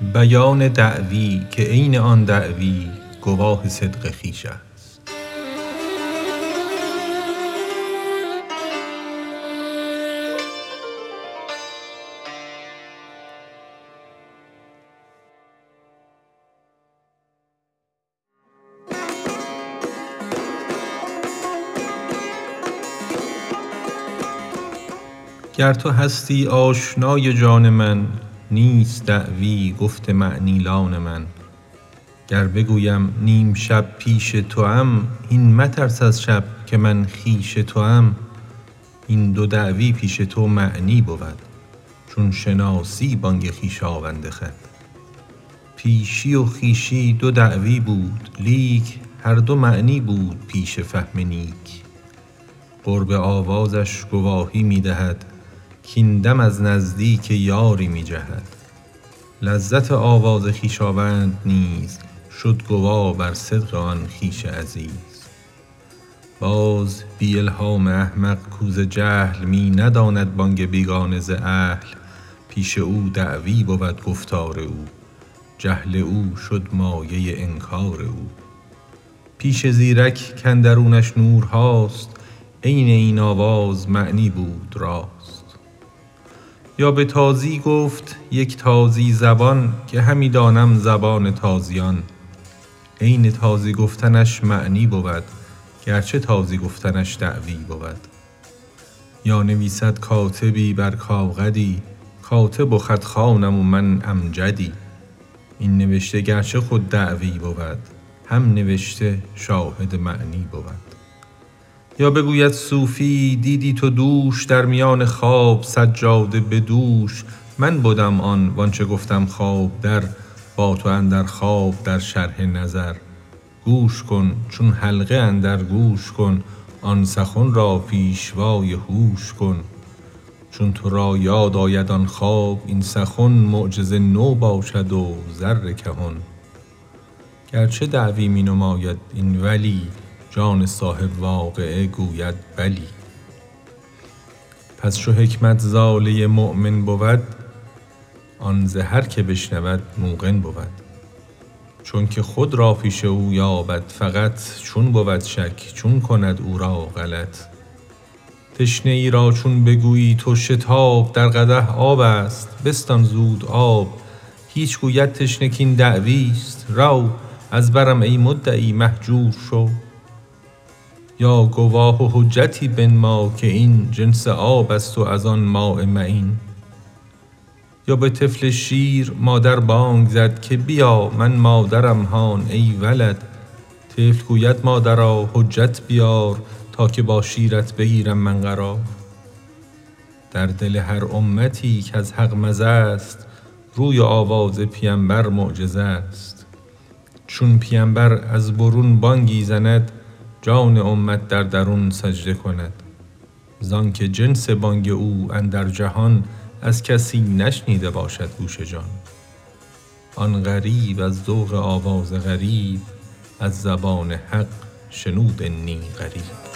بیان دعوی که عین آن دعوی گواه صدق خویش است. گر تو هستی آشنای جان من نیست دعوی گفت معنی لان من. گر بگویم نیم شب پیش توام هین مترس از شب که من خویش توام. این دو دعوی پیش تو معنی بود چون شناسی بانگ خویشاوند خود پیشی و خویشی دو دعوی بود لیک هر دو معنی بود پیش فهم نیک. قرب آوازش گواهی می دهد کاین دم از نزدیک یاری می جهد. لذت آواز خویشاوند نیز شد گواه بر صدق آن خویش عزیز. باز بی الهام احمق کاو ز جهل می نداند بانگ بیگانه ز اهل. پیش او دعوی بود گفتار او. جهل او شد مایه انکار او. پیش زیرک کاندرونش نورهاست. عین این آواز معنی بود راست. یا به تازی گفت یک تازی زبان که همی دانم زبان تازیان. عین تازی گفتنش معنی بود گرچه تازی گفتنش دعوی بود. یا نویسد کاتبی بر کاغدی کاتب و خط خوانم و من امجدی. این نوشته گرچه خود دعوی بود هم نوشته شاهد معنی بود. یا بگوید صوفی دیدی تو دوش در میان خواب سجاده به دوش. من بدم آن وآنچ گفتم خواب در با تو اندر خواب در شرح نظر. گوش کن چون حلقه اندر گوش کن آن سخن را پیشوای هوش کن. چون تو را یاد آید آن خواب این سخن معجز نو باشد و زر کهن. گرچه دعوی می نماید این ولی جان صاحب واقعه گوید بلی. پس چو حکمت ز آله مؤمن بود آن ز هر که بشنود موقن بود. چونک خود را پیش او یابد فقط چون بود شک چون کند او را غلط. تشنه ای را چون بگویی تو شتاب در قدح آب است بستان زود آب. هیچ گوید تشنه کاین دعویست رو از برم ای مدعی مهجور شو. یا گواه و حجتی بنما که این جنس آب است و از آن ماء معین. یا به طفل شیر مادر بانگ زد که بیا من مادرم هان ای ولد. طفل گوید مادرا حجت بیار تا که با شیرت بگیرم من قرار. در دل هر امتی کز حق مزه ست روی آواز پیمبر معجزه ست چون پیمبر از برون بانگی زند جان امت در درون سجده کند. زانک جنس بانگ او اندر جهان از کسی نشنیده باشد گوش جان. آن غریب از ذوق آواز غریب از زبان حق شنود انی قریب